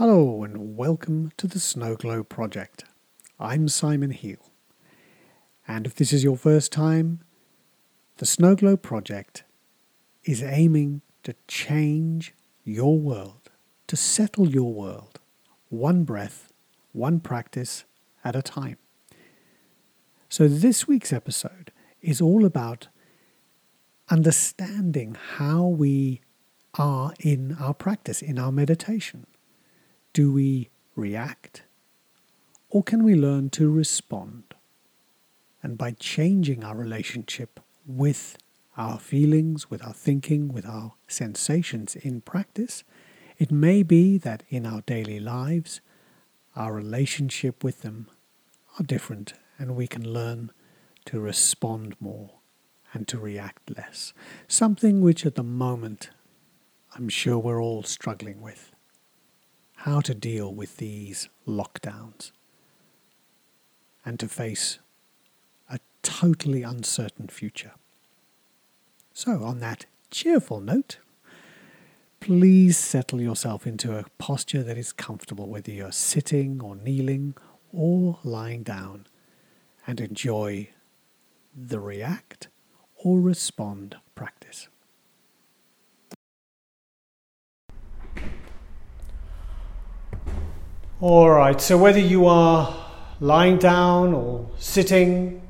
Hello and welcome to the Snow Globe Project. I'm Simon Heale. And if this is your first time, the Snow Globe Project is aiming to change your world, to settle your world, one breath, one practice at a time. So, this week's episode is all about understanding how we are in our practice, in our meditation. Do we react or can we learn to respond? And by changing our relationship with our feelings, with our thinking, with our sensations in practice, it may be that in our daily lives, our relationship with them are different and we can learn to respond more and to react less. Something which at the moment I'm sure we're all struggling with how to deal with these lockdowns and to face a totally uncertain future. So, on that cheerful note, please settle yourself into a posture that is comfortable, whether you're sitting or kneeling or lying down, and enjoy the react or respond practice. All right, so whether you are lying down or sitting,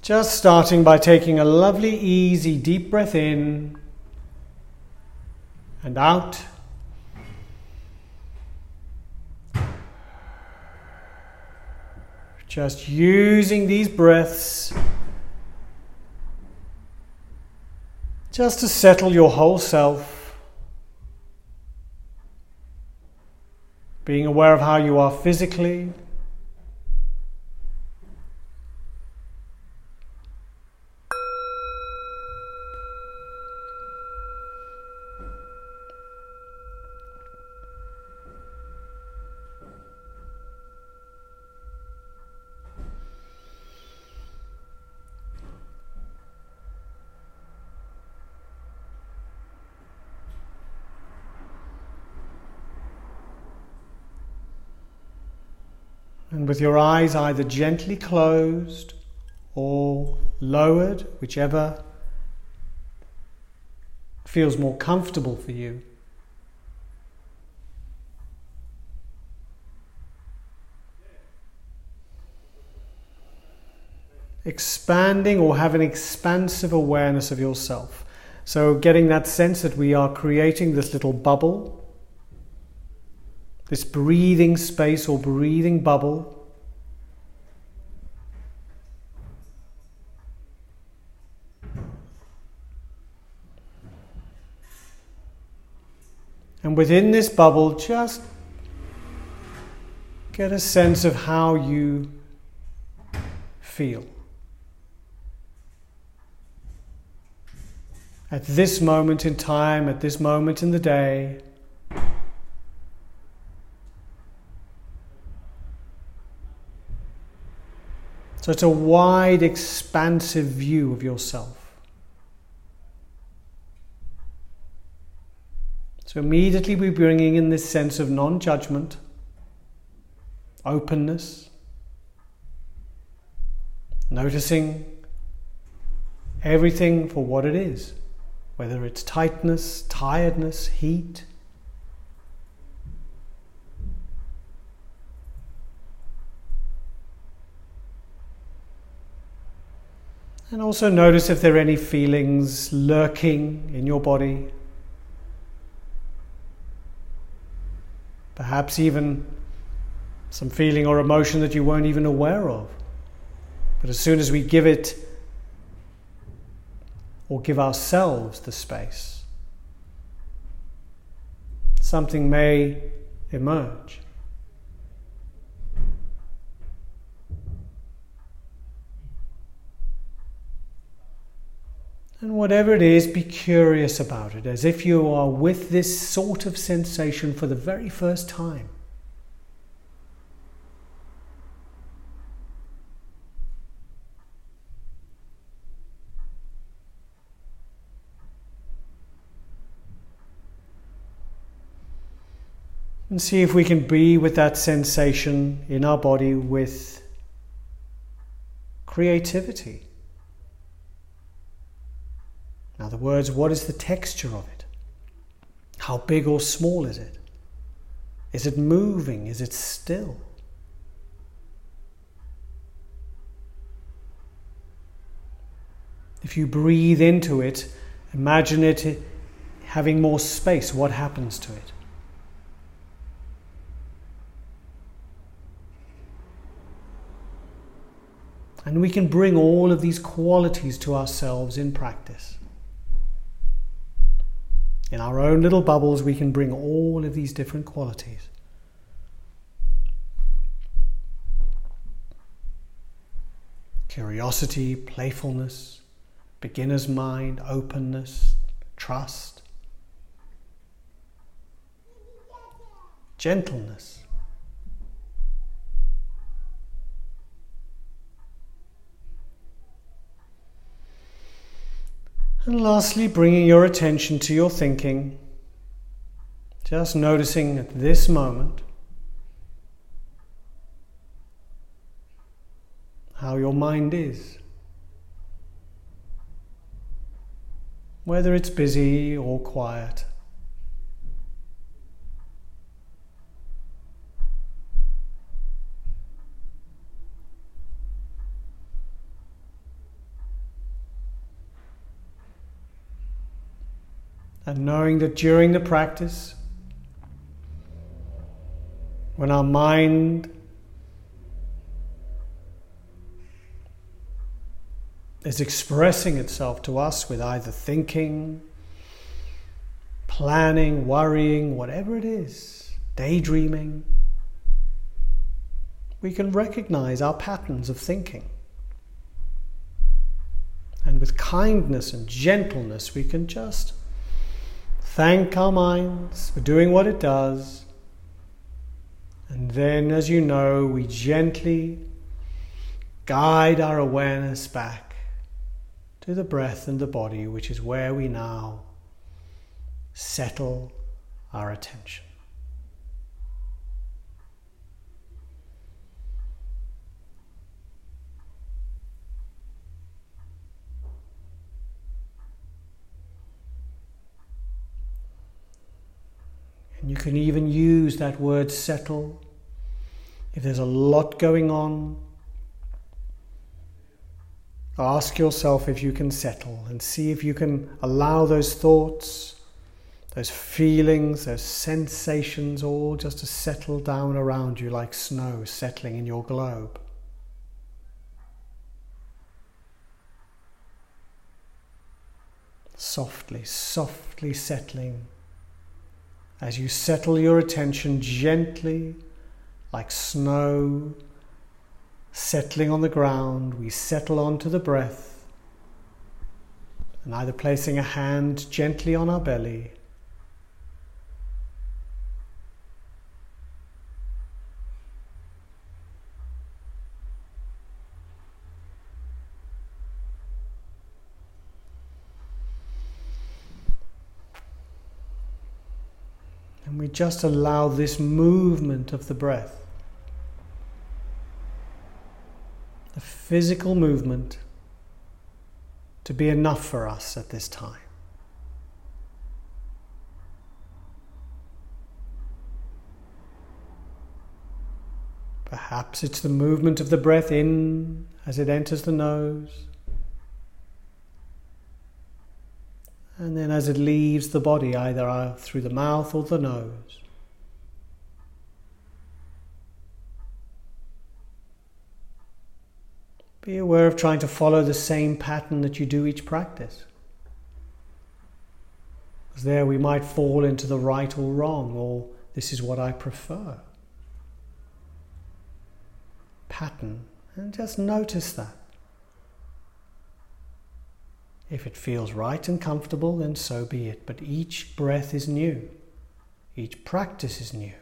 just starting by taking a lovely, easy, deep breath in and out. Just using these breaths just to settle your whole self. Being aware of how you are physically. And with your eyes either gently closed or lowered, whichever feels more comfortable for you. Expanding or have an expansive awareness of yourself. So, getting that sense that we are creating this little bubble this breathing space or breathing bubble. And within this bubble, just get a sense of how you feel. At this moment in time, at this moment in the day, So it's a wide, expansive view of yourself. So immediately we're bringing in this sense of non judgment, openness, noticing everything for what it is, whether it's tightness, tiredness, heat, And also notice if there are any feelings lurking in your body. Perhaps even some feeling or emotion that you weren't even aware of. But as soon as we give it or give ourselves the space, something may emerge. And whatever it is, be curious about it, as if you are with this sort of sensation for the very first time. And see if we can be with that sensation in our body with creativity. In other words, what is the texture of it? How big or small is it? Is it moving? Is it still? If you breathe into it, imagine it having more space. What happens to it? And we can bring all of these qualities to ourselves in practice. In our own little bubbles, we can bring all of these different qualities. Curiosity, playfulness, beginner's mind, openness, trust, gentleness. And lastly, bringing your attention to your thinking, just noticing at this moment how your mind is. Whether it's busy or quiet. And knowing that during the practice, when our mind is expressing itself to us with either thinking, planning, worrying, whatever it is, daydreaming, we can recognize our patterns of thinking. And with kindness and gentleness, we can just thank our minds for doing what it does. And then, as you know, we gently guide our awareness back to the breath and the body, which is where we now settle our attention. And you can even use that word settle. If there's a lot going on, ask yourself if you can settle and see if you can allow those thoughts, those feelings, those sensations all just to settle down around you like snow settling in your globe. Softly, softly settling as you settle your attention gently, like snow settling on the ground, we settle onto the breath, and either placing a hand gently on our belly. And we just allow this movement of the breath, the physical movement, to be enough for us at this time. Perhaps it's the movement of the breath in as it enters the nose. And then as it leaves the body, either uh, through the mouth or the nose. Be aware of trying to follow the same pattern that you do each practice. Because there we might fall into the right or wrong, or this is what I prefer. Pattern, and just notice that. If it feels right and comfortable, then so be it. But each breath is new, each practice is new.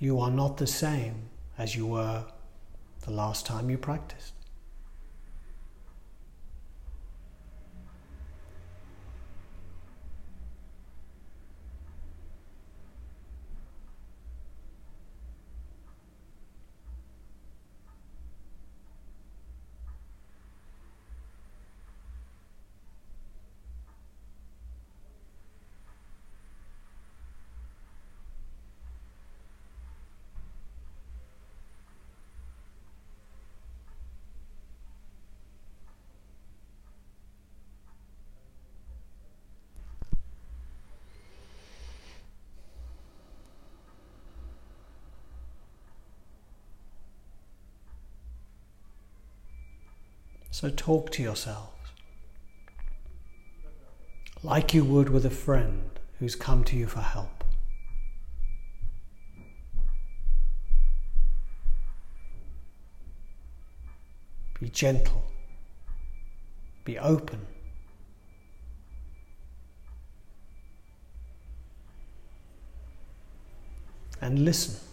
You are not the same as you were the last time you practiced. So talk to yourselves like you would with a friend who's come to you for help. Be gentle. Be open. And listen.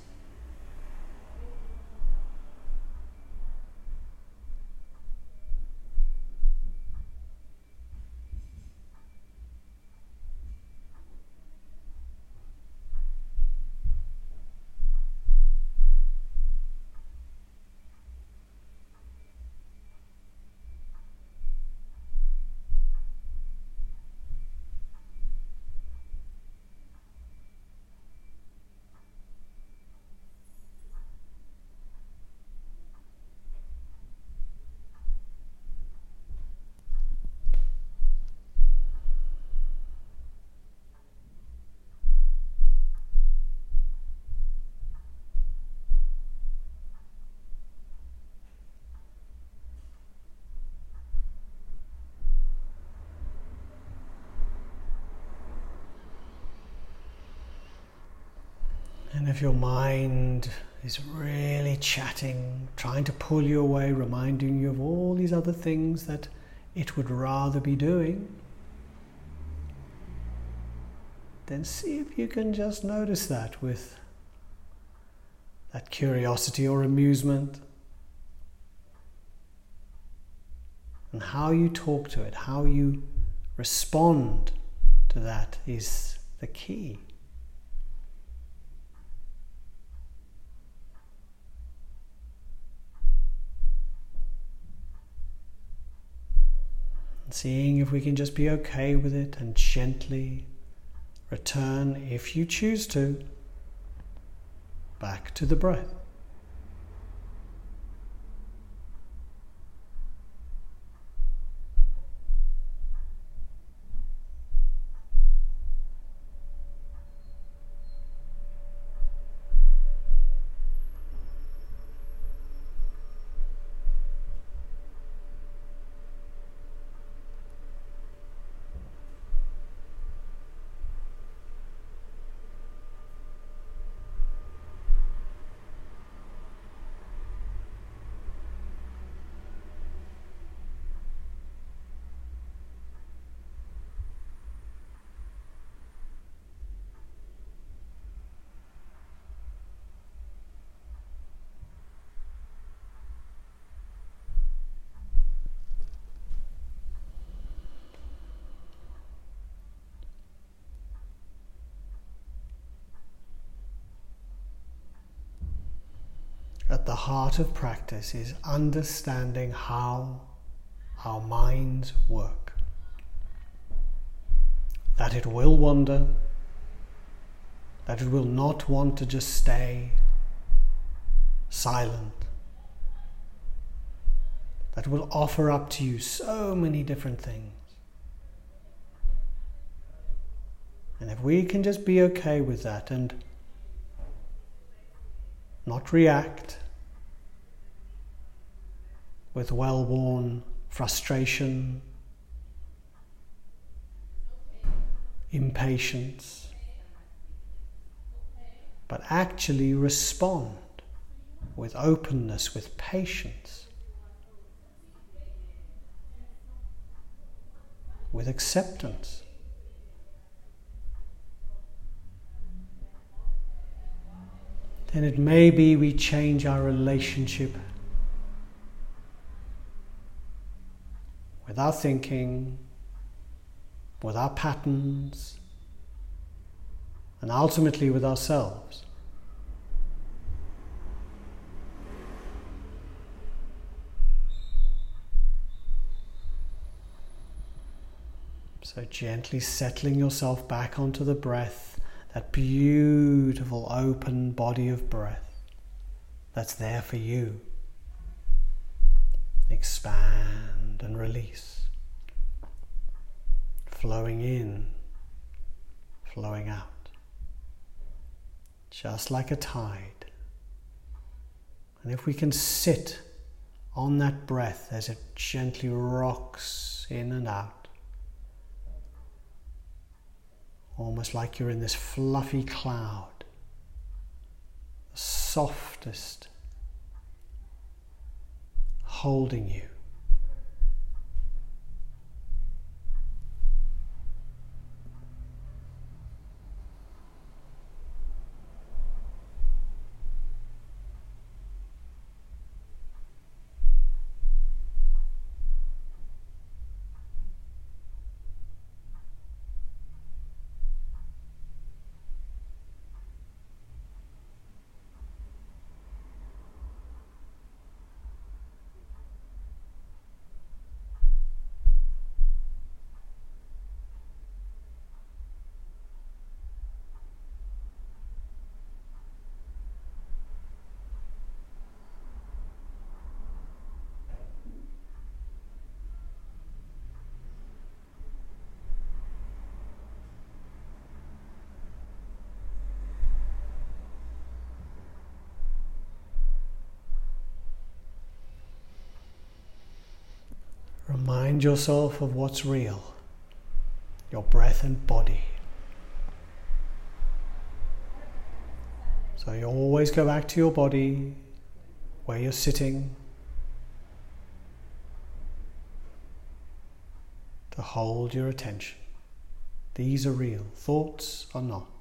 And if your mind is really chatting, trying to pull you away, reminding you of all these other things that it would rather be doing, then see if you can just notice that with that curiosity or amusement. And how you talk to it, how you respond to that is the key. Seeing if we can just be okay with it and gently return, if you choose to, back to the breath. The heart of practice is understanding how our minds work. That it will wander, that it will not want to just stay silent, that will offer up to you so many different things. And if we can just be okay with that and not react with well worn frustration, impatience, but actually respond with openness, with patience, with acceptance. then it may be we change our relationship with our thinking, with our patterns, and ultimately with ourselves. So, gently settling yourself back onto the breath that beautiful open body of breath that's there for you. Expand and release, flowing in, flowing out, just like a tide. And if we can sit on that breath as it gently rocks in and out. Almost like you're in this fluffy cloud, the softest, holding you. Remind yourself of what's real your breath and body. So you always go back to your body, where you're sitting, to hold your attention. These are real, thoughts are not.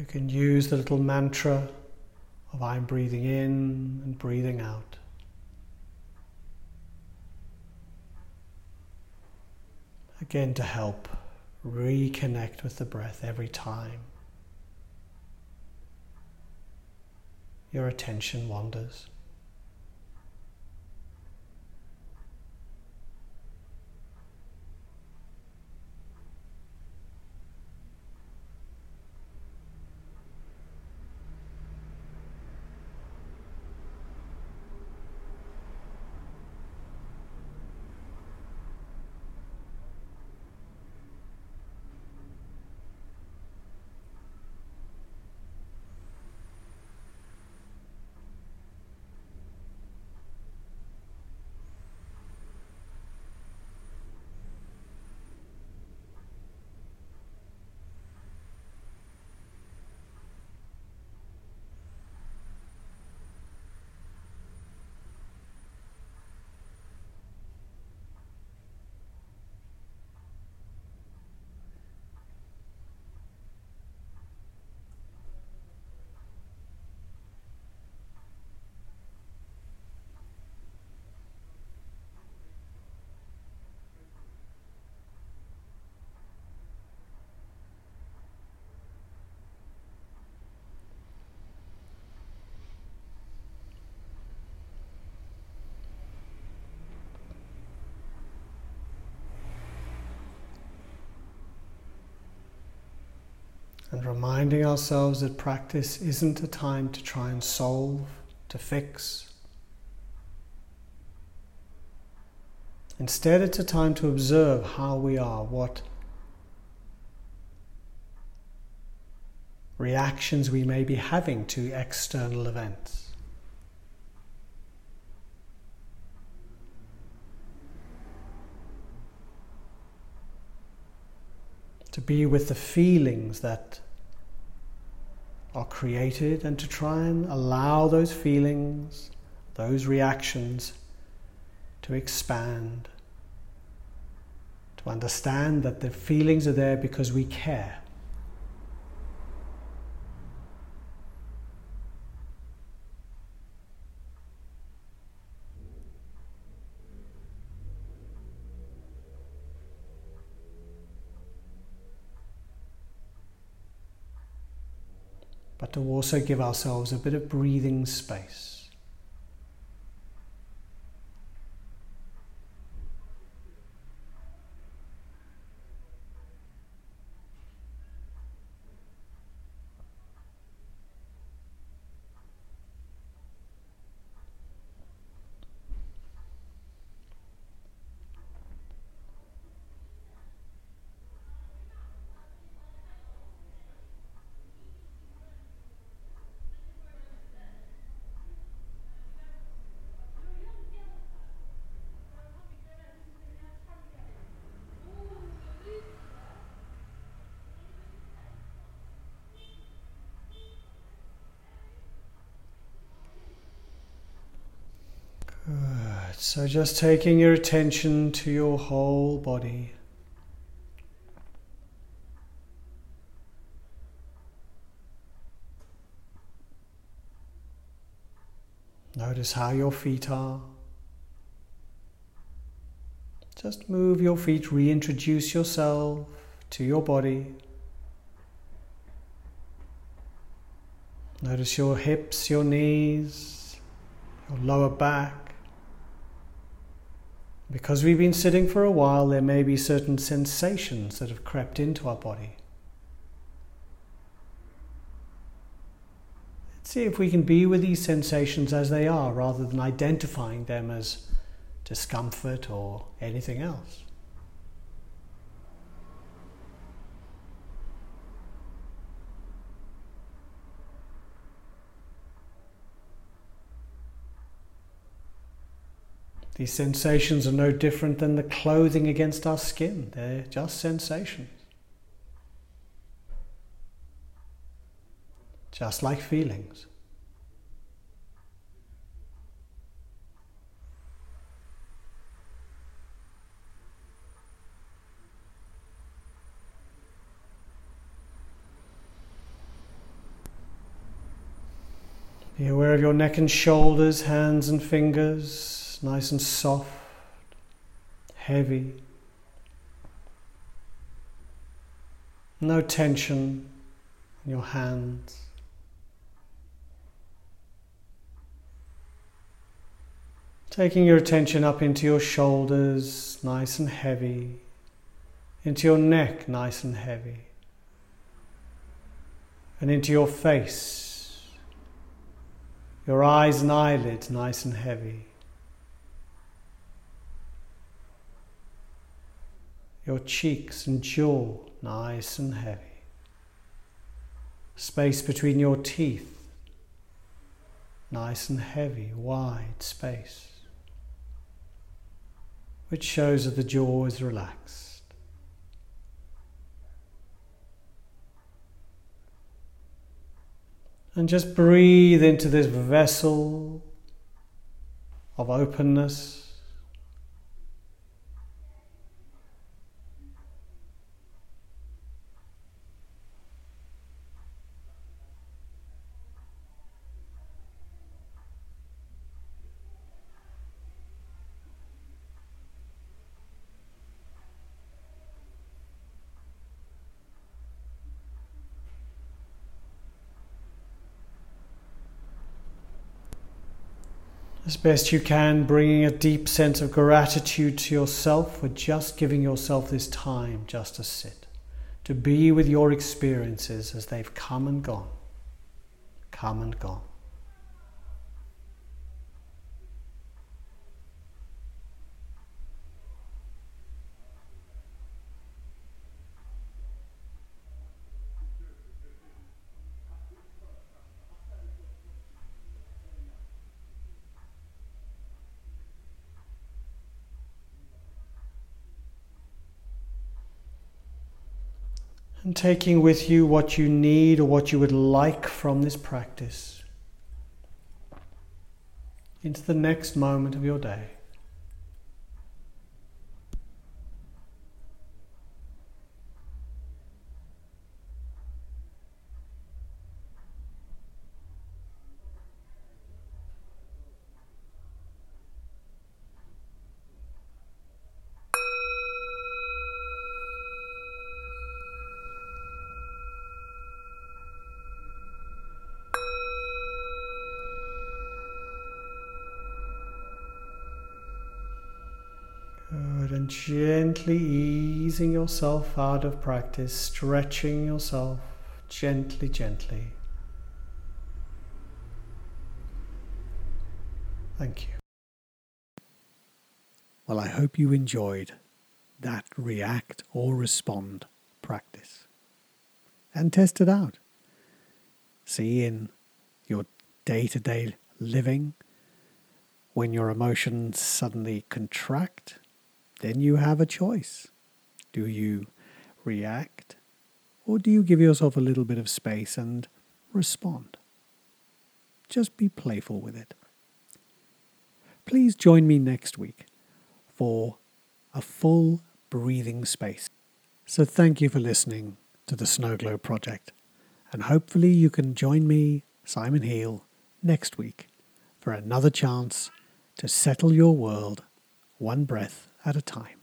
You can use the little mantra of I'm breathing in and breathing out. Again, to help reconnect with the breath every time your attention wanders. And reminding ourselves that practice isn't a time to try and solve, to fix. Instead, it's a time to observe how we are, what reactions we may be having to external events. To be with the feelings that are created and to try and allow those feelings, those reactions to expand, to understand that the feelings are there because we care. To also give ourselves a bit of breathing space. So just taking your attention to your whole body. Notice how your feet are. Just move your feet, reintroduce yourself to your body. Notice your hips, your knees, your lower back. Because we've been sitting for a while, there may be certain sensations that have crept into our body. Let's see if we can be with these sensations as they are rather than identifying them as discomfort or anything else. These sensations are no different than the clothing against our skin, they're just sensations. Just like feelings. Be aware of your neck and shoulders, hands and fingers nice and soft, heavy. No tension in your hands. Taking your attention up into your shoulders, nice and heavy, into your neck, nice and heavy, and into your face, your eyes and eyelids, nice and heavy. Your cheeks and jaw nice and heavy. Space between your teeth, nice and heavy, wide space, which shows that the jaw is relaxed. And just breathe into this vessel of openness as best you can, bringing a deep sense of gratitude to yourself for just giving yourself this time just to sit, to be with your experiences as they've come and gone, come and gone. And taking with you what you need or what you would like from this practice into the next moment of your day. Easing yourself out of practice, stretching yourself gently, gently. Thank you. Well, I hope you enjoyed that react or respond practice and test it out. See in your day to day living when your emotions suddenly contract then you have a choice. Do you react or do you give yourself a little bit of space and respond? Just be playful with it. Please join me next week for a full breathing space. So, thank you for listening to the Snow Globe Project, and hopefully, you can join me, Simon Heale, next week for another chance to settle your world one breath at a time.